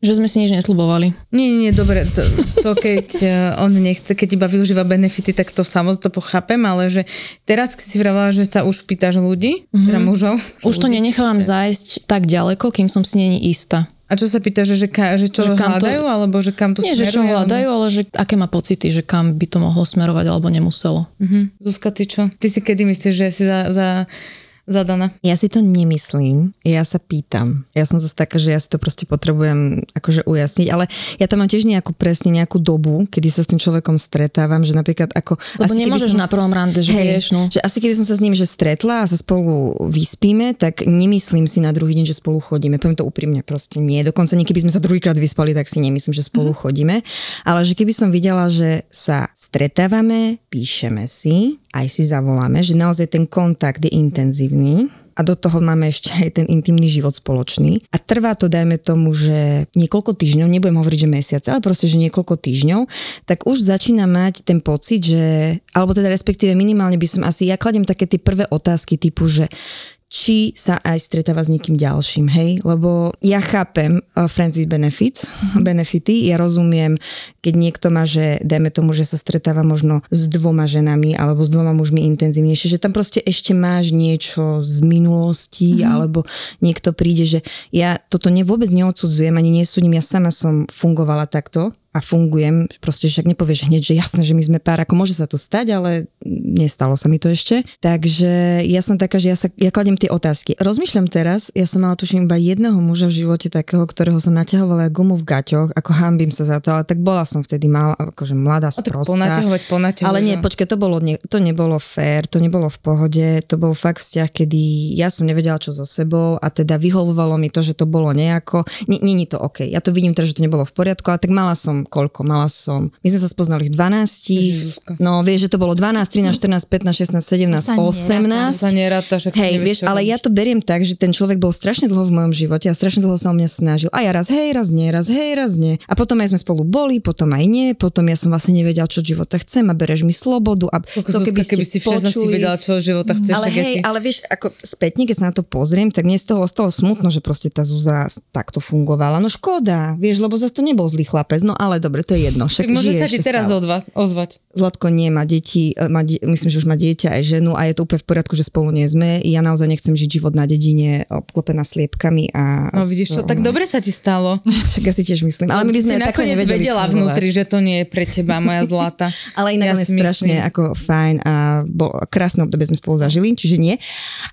Že sme si nič neslubovali. Nie, nie, nie, dobre, to, to keď eh, on nechce, keď iba využíva benefity, tak to samozrejme to pochápem, ale že teraz keď si vravela, že sa už pýtaš ľudí, mm-hmm. teda mužov. Už to nenechávam zájsť tak ďaleko, kým som si není istá. A čo sa pýtaš, že, že, ka, že čo Že kam to- hľadajú, alebo že kam to Nie, že čo smeruje, hľadajú, ale že aké má pocity, že kam by to mohlo smerovať alebo nemuselo. Mhm. Zuzka, ty čo? Ty si kedy myslíš, že si za, za, zadaná? Ja si to nemyslím, ja sa pýtam. Ja som zase taká, že ja si to proste potrebujem akože ujasniť, ale ja tam mám tiež nejakú presne nejakú dobu, kedy sa s tým človekom stretávam, že napríklad ako... Lebo asi nemôžeš som- na prvom rande, že Hej, vieš, no. že asi keby som sa s ním že stretla a sa spolu vyspíme, tak nemyslím si na druhý deň, že spolu chodíme. Poviem to úprimne, proste nie. Dokonca nie, keby sme sa druhýkrát vyspali, tak si nemyslím, že spolu mm-hmm. chodíme. Ale že keby som videla, že sa stretávame, píšeme si, aj si zavoláme, že naozaj ten kontakt je intenzívny, a do toho máme ešte aj ten intimný život spoločný. A trvá to, dajme tomu, že niekoľko týždňov, nebudem hovoriť, že mesiace, ale proste, že niekoľko týždňov, tak už začína mať ten pocit, že, alebo teda respektíve minimálne by som asi, ja kladem také tie prvé otázky typu, že či sa aj stretáva s niekým ďalším, hej? Lebo ja chápem uh, Friends with Benefits, mm-hmm. benefity, ja rozumiem, keď niekto má, že dajme tomu, že sa stretáva možno s dvoma ženami alebo s dvoma mužmi intenzívnejšie, že tam proste ešte máš niečo z minulosti, mm-hmm. alebo niekto príde, že ja toto ne, vôbec neodsudzujem, ani nesúdim, ja sama som fungovala takto, a fungujem, proste však nepovieš hneď, že jasné, že my sme pár, ako môže sa to stať, ale nestalo sa mi to ešte. Takže ja som taká, že ja, sa, ja kladiem tie otázky. Rozmýšľam teraz, ja som mala tuším iba jedného muža v živote takého, ktorého som naťahovala gumu v gaťoch, ako hambím sa za to, ale tak bola som vtedy mal, akože mladá, sprostá. ponaťahovať, ponaťahovať. Ale nie, že? počkaj, to bolo, ne, to nebolo fér, to nebolo v pohode, to bol fakt vzťah, kedy ja som nevedela, čo so sebou a teda vyhovovalo mi to, že to bolo nejako, nie to OK, ja to vidím teraz, že to nebolo v poriadku, ale tak mala som koľko, mala som, my sme sa spoznali v 12, no vieš, že to bolo 12, 13, 14, 15, 16, 17, sa 18. sa neráta, však Hej, vieš, ale ja to beriem tak, že ten človek bol strašne dlho v mojom živote a strašne dlho sa o mňa snažil. A ja raz hej, raz nie, raz hej, raz nie. A potom aj sme spolu boli, potom aj nie, potom ja som vlastne nevedela, čo od života chcem a bereš mi slobodu. A Koľko, Zuzka, keby si v 16 počuli- vedela, čo od života chceš, ale tak ja hej, ti... ale vieš, ako spätne, keď sa na to pozriem, tak mne z toho ostalo smutno, že proste tá Zuza takto fungovala. No škoda, vieš, lebo zase to nebol zlý chlapec. No ale dobre, to je jedno. Však Tak môže sa ti teraz odva- ozvať. Zlatko nie má deti, e, má, die- myslím, že už má dieťa aj ženu a je to úplne v poriadku, že spolu nie sme. Ja naozaj nechcem žiť život na dedine obklopená sliepkami a... No vidíš čo, tak dobre sa ti stalo. Však ja si tiež myslím. Ale my by sme si nakoniec vedela fungovať. vnútri, že to nie je pre teba, moja zlata. Ale inak Ja je strašne myslím. ako fajn a bol, krásne obdobie sme spolu zažili, čiže nie.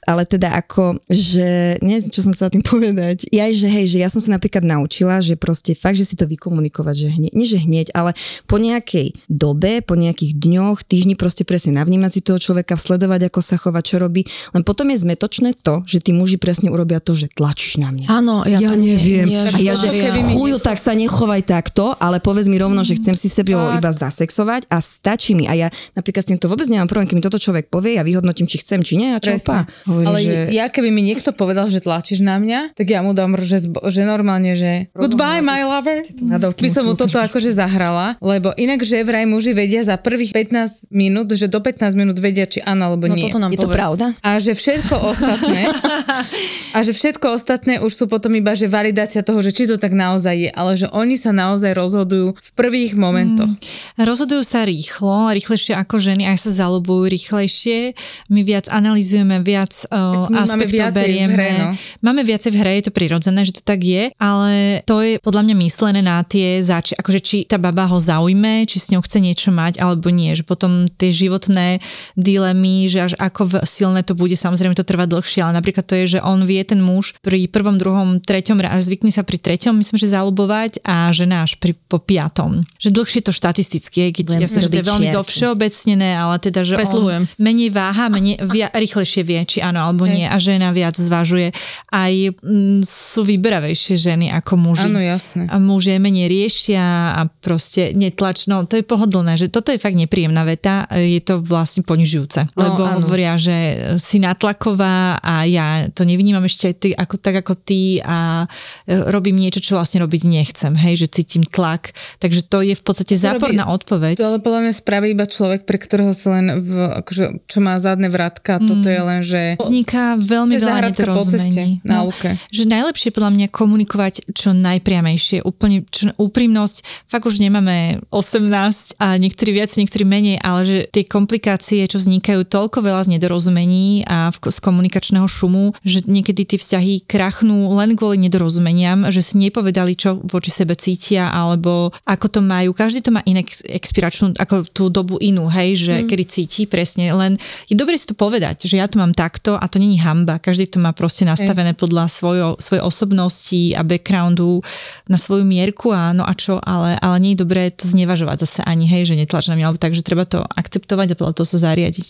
Ale teda ako, že neviem, čo som chcela tým povedať. Ja, že hej, že ja som sa napríklad naučila, že proste fakt, že si to vykomunikovať, že hneď, nie že hneď, ale po nejakej dobe, po nejakých dňoch, týždni proste presne navnímať si toho človeka, sledovať, ako sa chová, čo robí. Len potom je zmetočné to, že tí muži presne urobia to, že tlačíš na mňa. Áno, ja, Ja to neviem. Nie, a ja, že chuju, tak sa nechovaj takto, ale povedz mi rovno, že chcem si Fakt. iba zasexovať a stačí mi. A ja napríklad s týmto vôbec nemám problém, keď mi toto človek povie, ja vyhodnotím, či chcem, či nie a čo Presne. Hovorím, Ale že... ja keby mi niekto povedal, že tlačíš na mňa, tak ja mu dám, že, zbo- že normálne, že goodbye my lover. By som mu musím toto akože zahrala, lebo inak, že vraj muži vedia za prvých 15 minút, že do 15 minút vedia, či áno alebo No nie. toto nám Je to povedz. pravda? A že všetko ostatné, a že všetko ostatné už sú potom iba, že validácia toho, že či to tak naozaj je, ale že oni sa naozaj rozhodujú v prvých momentoch. Rozhodujú sa rýchlo, rýchlejšie ako ženy, aj sa zalubujú rýchlejšie. My viac analizujeme, viac uh, aspektov viacej v berieme. hre, no. Máme viacej v hre, je to prirodzené, že to tak je, ale to je podľa mňa myslené na tie zači- akože či tá baba ho zaujme, či s ňou chce niečo mať, alebo nie, že potom tie životné dilemy, že až ako silné to bude, samozrejme to trvá dlhšie, ale napríklad to je, že on vie ten muž pri prvom, druhom, treťom, až zvykne sa pri treťom, myslím, že zalubovať a žena až pri, po piatom. Že dlhšie to štatisticky, je, keď Budem ja že to je veľmi čiarky. zovšeobecnené, ale teda, že Presluhujem. on menej váha, menej, via, rýchlejšie vie, či áno alebo nie a žena viac zvažuje. Aj mm, sú vyberavejšie ženy ako muži. Áno, jasné. A muži menej riešia a proste netlač, no to je pohodlné, že toto je fakt nepríjemná veta, je to vlastne ponižujúce. No, Lebo áno. hovoria, že si natlaková a ja to nevynímam ešte ty, ako, tak ako ty a e, robím niečo, čo vlastne robiť nechcem, hej, že cítim tlak. Takže to je v podstate To robí- záporná odpoveď. To ale podľa mňa spraví iba človek, pre ktorého sa len, v, akože, čo má zadné vrátka, mm. toto je len, že... Vzniká veľmi veľa záhradka po ceste nedorozumení. na lúke. že najlepšie podľa mňa komunikovať čo najpriamejšie, úplne čo, úprimnosť. Fakt už nemáme 18 a niektorí viac, niektorí menej, ale že tie komplikácie, čo vznikajú toľko veľa z nedorozumení a v, z komunikačného šumu, že niekedy tie vzťahy krachnú len kvôli nedorozumeniam, že si nepovedali, čo voči sebe cítia, alebo ako to majú. Každý to má inak expiračnú, ako tú dobu inú, hej, že mm. kedy cíti presne. Len je dobre si to povedať, že ja to mám takto a to není hamba. Každý to má proste nastavené podľa svojo, svojej osobnosti a backgroundu na svoju mierku a no a čo, ale, ale nie je dobré to znevažovať zase ani, hej, že netlač na mňa, alebo tak, že treba to akceptovať a podľa toho sa zariadiť.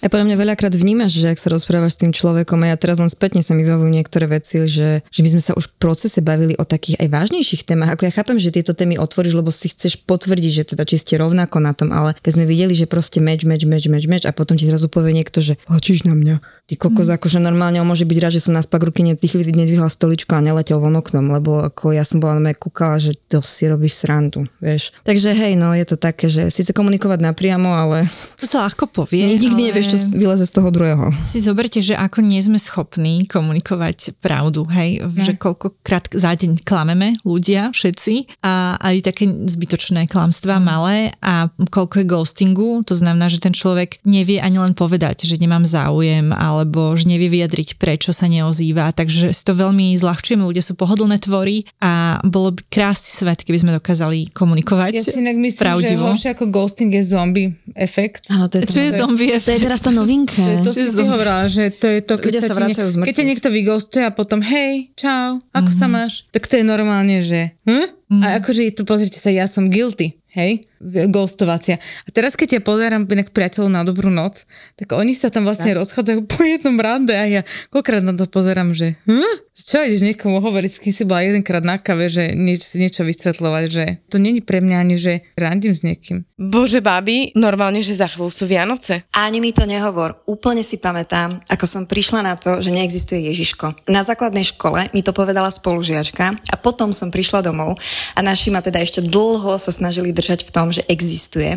A podľa mňa veľakrát vnímaš, že ak sa rozprávaš s tým človekom, a ja teraz len spätne sa mi vybavujú niektoré veci, že, že my sme sa už v procese bavili o takých aj vážnejších témach. Ako ja chápem, že tieto témy otvoríš, lebo si chceš potvrdiť, že teda či ste rovnako na tom, ale keď sme videli, že proste meč, meč, meč, meč, meč a potom ti zrazu povie niekto, že páčiš na mňa. Ty kokos, mm. akože normálne on môže byť rád, že som na spak ruky nedvihla nedvihla stoličku a neletel von oknom, lebo ako ja som bola na kúkala, že to si robíš srandu, vieš. Takže hej, no je to také, že síce komunikovať napriamo, ale To sa ľahko povie. nikdy ale... nevieš, čo vyleze z toho druhého. si zoberte, že ako nie sme schopní komunikovať pravdu, hej, no. že koľkokrát za deň klameme ľudia, všetci, a aj také zbytočné klamstvá malé a koľko je ghostingu, to znamená, že ten človek nevie ani len povedať, že nemám záujem, alebo že nevie vyjadriť, prečo sa neozýva, takže si to veľmi zľahčujeme, ľudia sú pohodlné tvory a bolo by krásny svet, keby sme dokázali komunikovať Ja si inak myslím, pravdivo. že horšie ako ghosting je zombie efekt. Áno, to je, Čo je to, zombie to je teraz tá novinka. To si ty hovorila, že to je to, keď, Ľudia sa, sa vracajú ne, keď ťa niekto vyghostuje a potom hej, čau, ako mm-hmm. sa máš? Tak to je normálne, že hm? Mm-hmm. A akože to pozrite sa, ja som guilty, hej, ghostovacia. A teraz keď ja pozerám inak priateľov na dobrú noc, tak oni sa tam vlastne rozchádzajú po jednom rande a ja koľkrát na to pozerám, že hm? čo ideš niekomu hovoriť, s kým si bola jedenkrát na kave, že niečo, si niečo vysvetľovať, že to není pre mňa ani, že randím s niekým. Bože, babi, normálne, že za chvíľu sú Vianoce. Ani mi to nehovor. Úplne si pamätám, ako som prišla na to, že neexistuje Ježiško. Na základnej škole mi to povedala spolužiačka a potom som prišla domov a naši ma teda ešte dlho sa snažili držať v tom, že existuje.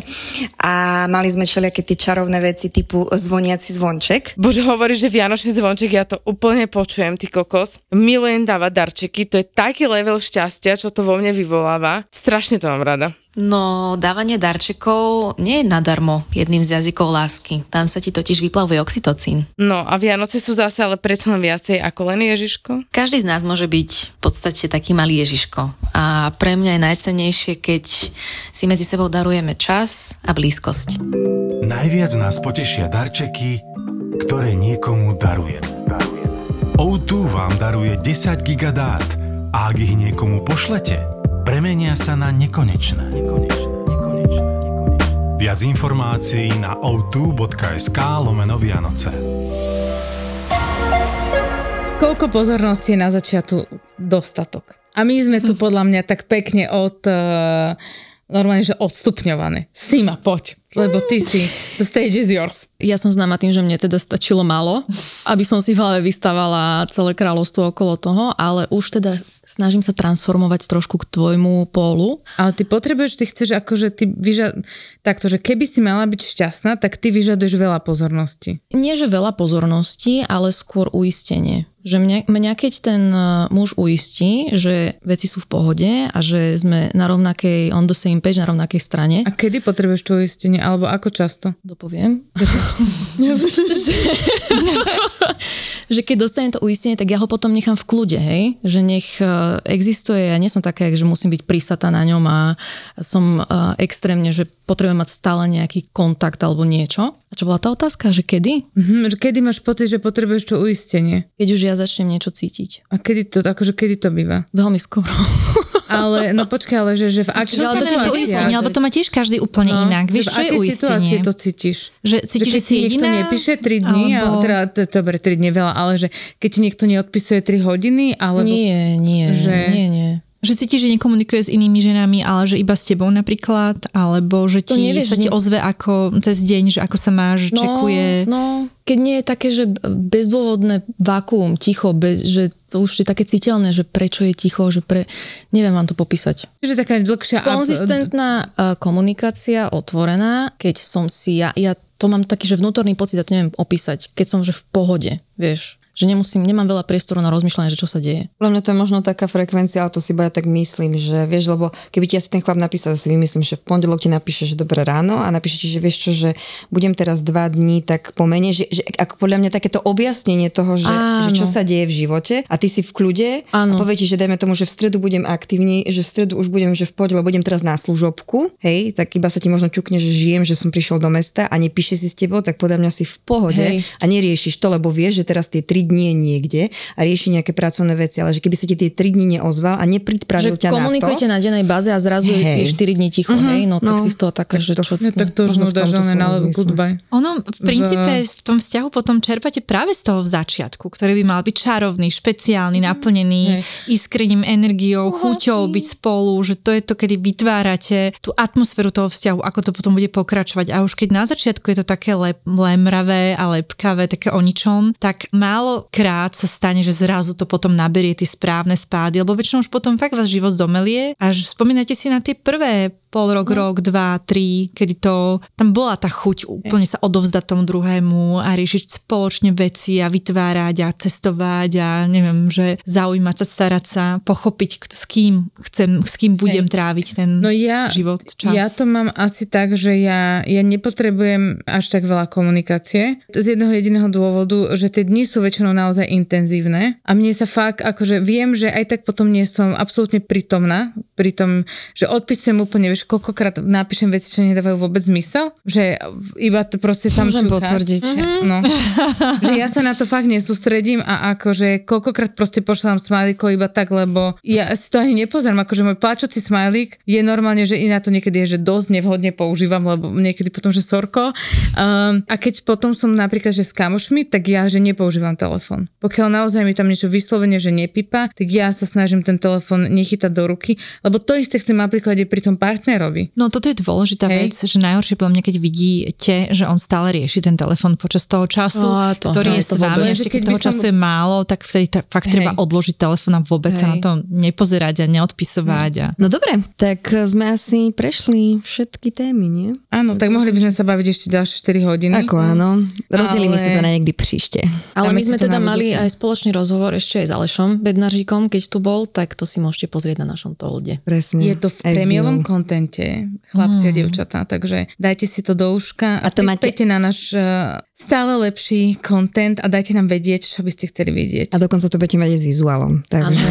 A mali sme všelijaké tie čarovné veci typu zvoniaci zvonček. Bože, hovoríš, že Vianočný zvonček, ja to úplne počujem, ty kokos. Milujem dávať darčeky, to je taký level šťastia, čo to vo mne vyvoláva. Strašne to mám rada. No, dávanie darčekov nie je nadarmo jedným z jazykov lásky. Tam sa ti totiž vyplavuje oxytocín. No a Vianoce sú zase ale predsa len viacej ako len Ježiško. Každý z nás môže byť v podstate taký malý Ježiško. A pre mňa je najcennejšie, keď si medzi sebou darujeme čas a blízkosť. Najviac nás potešia darčeky, ktoré niekomu darujeme. O2 vám daruje 10 giga dát a ak ich niekomu pošlete, premenia sa na nekonečné. Viac informácií na o2.sk lomeno Vianoce. Koľko pozornosti je na začiatku dostatok? A my sme tu podľa mňa tak pekne od... Uh, normálne, že odstupňované. Sima, poď, lebo ty si... The stage is yours. Ja som známa tým, že mne teda stačilo málo, aby som si v hlave vystávala celé kráľovstvo okolo toho, ale už teda snažím sa transformovať trošku k tvojmu pólu. Ale ty potrebuješ, ty chceš akože ty vyža... Takto, že keby si mala byť šťastná, tak ty vyžaduješ veľa pozornosti. Nie, že veľa pozornosti, ale skôr uistenie. Že mňa, mňa keď ten uh, muž uistí, že veci sú v pohode a že sme na rovnakej, on the same page, na rovnakej strane. A kedy potrebuješ to uistenie? Alebo ako často? Dopoviem. že, že keď dostanem to uistenie, tak ja ho potom nechám v kľude, hej? Že nech uh, existuje, ja nie som taká, že musím byť prísata na ňom a som uh, extrémne, že potrebujem mať stále nejaký kontakt alebo niečo. A čo bola tá otázka, že kedy? Mhm, že kedy máš pocit, že potrebuješ to uistenie? Keď už ja začnem niečo cítiť. A kedy to, akože kedy to býva? Veľmi skoro. Ale, no počkaj, ale že, že v akých Ale to je to uistenie, lebo to má tiež každý úplne No, inak. že Vieš, v čo je akej uistenie? situácii to cítiš? Že cítiš, že, keď si ti niekto jediná? nepíše 3 dní, alebo... ale teda, dobre, 3 dní veľa, ale že keď ti niekto neodpisuje 3 hodiny, alebo... Nie, nie, Že- nie, nie. Že cítiš, že nekomunikuje s inými ženami, ale že iba s tebou napríklad, alebo že To ti, nevieš, sa ti ozve ako cez deň, že ako sa máš, No, čekuje. no, keď nie je také, že bezdôvodné vakuum, ticho, bez, že to už je také citeľné, že prečo je ticho, že pre... Neviem vám to popísať. Že taká dlhšia... Konzistentná uh, komunikácia, otvorená, keď som si ja, ja to mám taký, že vnútorný pocit, ja to neviem opísať, keď som že v pohode, vieš, že nemusím, nemám veľa priestoru na rozmýšľanie, že čo sa deje. Podľa mňa to je možno taká frekvencia, ale to si iba ja tak myslím, že vieš, lebo keby ti asi ten chlap napísal, si vymyslím, že v pondelok ti napíše, že dobré ráno a napíše ti, že vieš čo, že budem teraz dva dní tak pomene, že, že ako podľa mňa takéto objasnenie toho, že, že čo sa deje v živote a ty si v kľude Áno. a povie ti, že dajme tomu, že v stredu budem aktívny, že v stredu už budem, že v pondelok budem teraz na služobku, hej, tak iba sa ti možno ťukne, že žijem, že som prišiel do mesta a nepíše si s tebou, tak podľa mňa si v pohode Hej. a neriešiš to, lebo vieš, že teraz tie tri dni je niekde a rieši nejaké pracovné veci, ale že keby sa ti tie tri dni neozval a nepripravil Že ťa komunikujete na to, na, dennej báze a zrazu je- Hej. je 4 dní ticho, Mhm, hej, no, tak no. si z toho taká, že čo... No tak to už nuda, že on na goodbye. Ono v princípe v tom vzťahu potom čerpate práve z toho začiatku, ktorý by mal byť čarovný, špeciálny, naplnený iskrením, energiou, chuťou byť spolu, že to je to, kedy vytvárate tú atmosféru toho vzťahu, ako to potom bude pokračovať. A už keď na začiatku je to také lep, lemravé a lepkavé, také o ničom, tak málo krát sa stane, že zrazu to potom naberie tie správne spády, lebo väčšinou už potom fakt vás život zomelie. Až spomínate si na tie prvé pol rok, rok, dva, tri, kedy to, tam bola tá chuť úplne sa odovzdať tomu druhému a riešiť spoločne veci a vytvárať a cestovať a neviem, že zaujímať sa, starať sa, pochopiť, s kým chcem, s kým budem Hej. tráviť ten No ja, život, čas. ja to mám asi tak, že ja, ja nepotrebujem až tak veľa komunikácie. Z jedného jediného dôvodu, že tie dni sú väčšinou naozaj intenzívne a mne sa fakt, akože viem, že aj tak potom nie som absolútne prítomná, pri tom, že odpisujem úplne, vieš, koľkokrát napíšem veci, čo nedávajú vôbec zmysel, že iba to proste tam Môžem ťuká. potvrdiť. No. že ja sa na to fakt nesústredím a akože koľkokrát proste pošlám smajlíkov iba tak, lebo ja si to ani nepozerám, akože môj pláčoci smajlík je normálne, že i na to niekedy je, že dosť nevhodne používam, lebo niekedy potom, že sorko. Um, a keď potom som napríklad, že s kamošmi, tak ja, že nepoužívam telefón. Pokiaľ naozaj mi tam niečo vyslovene, že nepípa, tak ja sa snažím ten telefón nechytať do ruky, lebo to isté chcem aplikovať aj pri tom partnerovi. No toto je dôležitá Hej. vec, že najhoršie podľa mňa, keď vidíte, že on stále rieši ten telefon počas toho času, No to- ktorý no, je to s vami, vôbec. ešte Že keď keď toho som- času je málo, tak vtedy ta, fakt Hej. treba odložiť telefon a vôbec sa Hej. na to nepozerať a neodpisovať. A... No dobre, tak sme asi prešli všetky témy, nie? Áno, tak mohli by sme sa baviť ešte ďalšie 4 hodiny. Ako áno. Rozdelíme Ale- si to na niekdy príšte. Ale my sme teda mali aj spoločný rozhovor ešte aj s Alešom Bednaržíkom, keď tu bol, tak to si môžete pozrieť na našom tolde. Presne. Je to v prémiovom Diou. Kontente, chlapci a dievčatá, takže dajte si to do uška a, A to máte- na náš uh, stále lepší kontent a dajte nám vedieť, čo by ste chceli vedieť. A dokonca to budete mať aj s vizuálom. Takže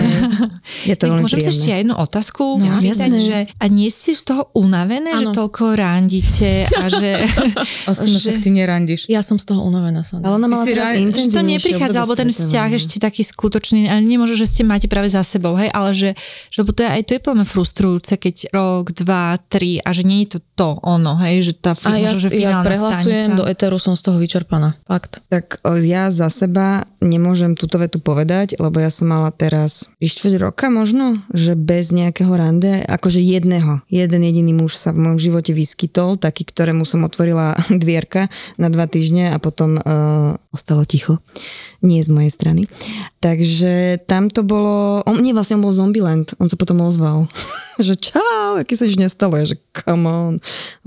je to veľmi môžem sa ešte príjemné. jednu otázku No, spýtať, že a nie ste z toho unavené, že Áno. toľko randíte a že... Asi ma však ty nerandiš. Ja som z toho unavená, Sandra. Ale ona mala si teraz ra- že to neprichádza, alebo ten vzťah ešte taký skutočný, ale nemôže, že ste máte práve za sebou, hej, ale že, že lebo to je aj to je mňa frustrujúce, keď rok, dva, tri a že nie je to to ono, hej, že tá A ja, že ja prehlasujem stanica. do Eteru, som z toho vyčerpaná. Fakt. Tak ja za seba nemôžem túto vetu povedať, lebo ja som mala teraz 4 roka možno, že bez nejakého rande, akože jedného, jeden jediný muž sa v mojom živote vyskytol, taký, ktorému som otvorila dvierka na dva týždne a potom uh, ostalo ticho. Nie z mojej strany. Takže tam to bolo, on, nie vlastne on bol Zombieland, on sa potom ozval, že čau, aké sa nič nestalo, ja, že come on,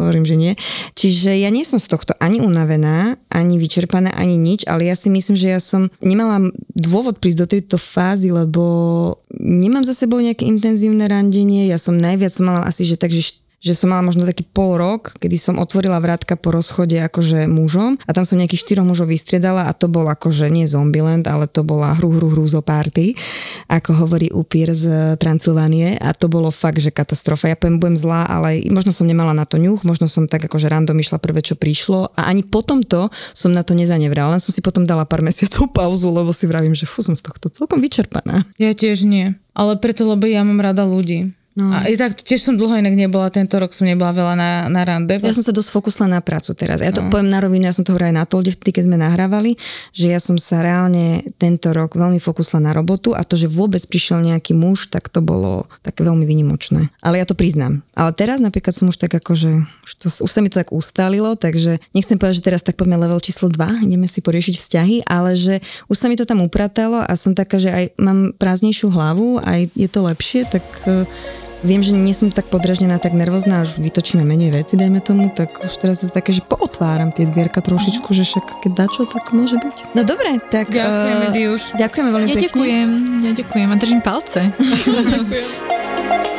hovorím, že nie. Čiže ja nie som z tohto ani unavená, ani vyčerpaná, ani nič, ale ja si myslím, že ja som nemala dôvod prísť do tejto fázy, lebo nemám za sebou nejaké intenzívne randenie, ja som najviac mala asi, že takže že som mala možno taký pol rok, kedy som otvorila vrátka po rozchode akože mužom a tam som nejakých štyroch mužov vystriedala a to bol akože nie Zombieland, ale to bola hru, hru, hru zo party, ako hovorí upír z Transylvánie a to bolo fakt, že katastrofa. Ja poviem, budem zlá, ale možno som nemala na to ňuch, možno som tak akože random išla prvé, čo prišlo a ani potom to som na to nezanevrala, len som si potom dala pár mesiacov pauzu, lebo si vravím, že fú, som z tohto celkom vyčerpaná. Ja tiež nie. Ale preto, lebo ja mám rada ľudí. No. A tak tiež som dlho inak nebola, tento rok som nebola veľa na, na rande. Ja som sa dosť fokusla na prácu teraz. Ja to No. poviem na rovinu, ja som to hovorila aj na Tolde, vtedy, keď sme nahrávali, že ja som sa reálne tento rok veľmi fokusla na robotu a to, že vôbec prišiel nejaký muž, tak to bolo také veľmi vynimočné. Ale ja to priznám. Ale teraz napríklad som už tak akože, už, to, už sa mi to tak ustalilo, takže nechcem povedať, že teraz tak poďme level číslo 2, ideme si poriešiť vzťahy, ale že už sa mi to tam upratalo a som taká, že aj mám prázdnejšiu hlavu, aj je to lepšie, tak eh, Viem, že nie som tak podražnená, tak nervózna, už vytočíme menej veci, dajme tomu, tak už teraz je to také, že pootváram tie dvierka trošičku, že však keď dačo, tak môže byť. No dobre, tak... Ďakujeme, eh, Diuš. Ďakujeme veľmi Ja pekne. ďakujem, ja ďakujem a držím palce.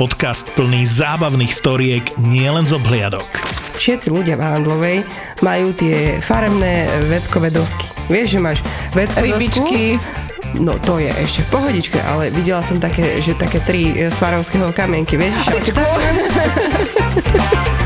podcast plný zábavných storiek nielen z obhliadok. Všetci ľudia v Handlovej majú tie farebné veckové dosky. Vieš, že máš veckové Rybičky. No to je ešte v pohodičke, ale videla som také, že také tri e, svarovského kamienky, vieš? že-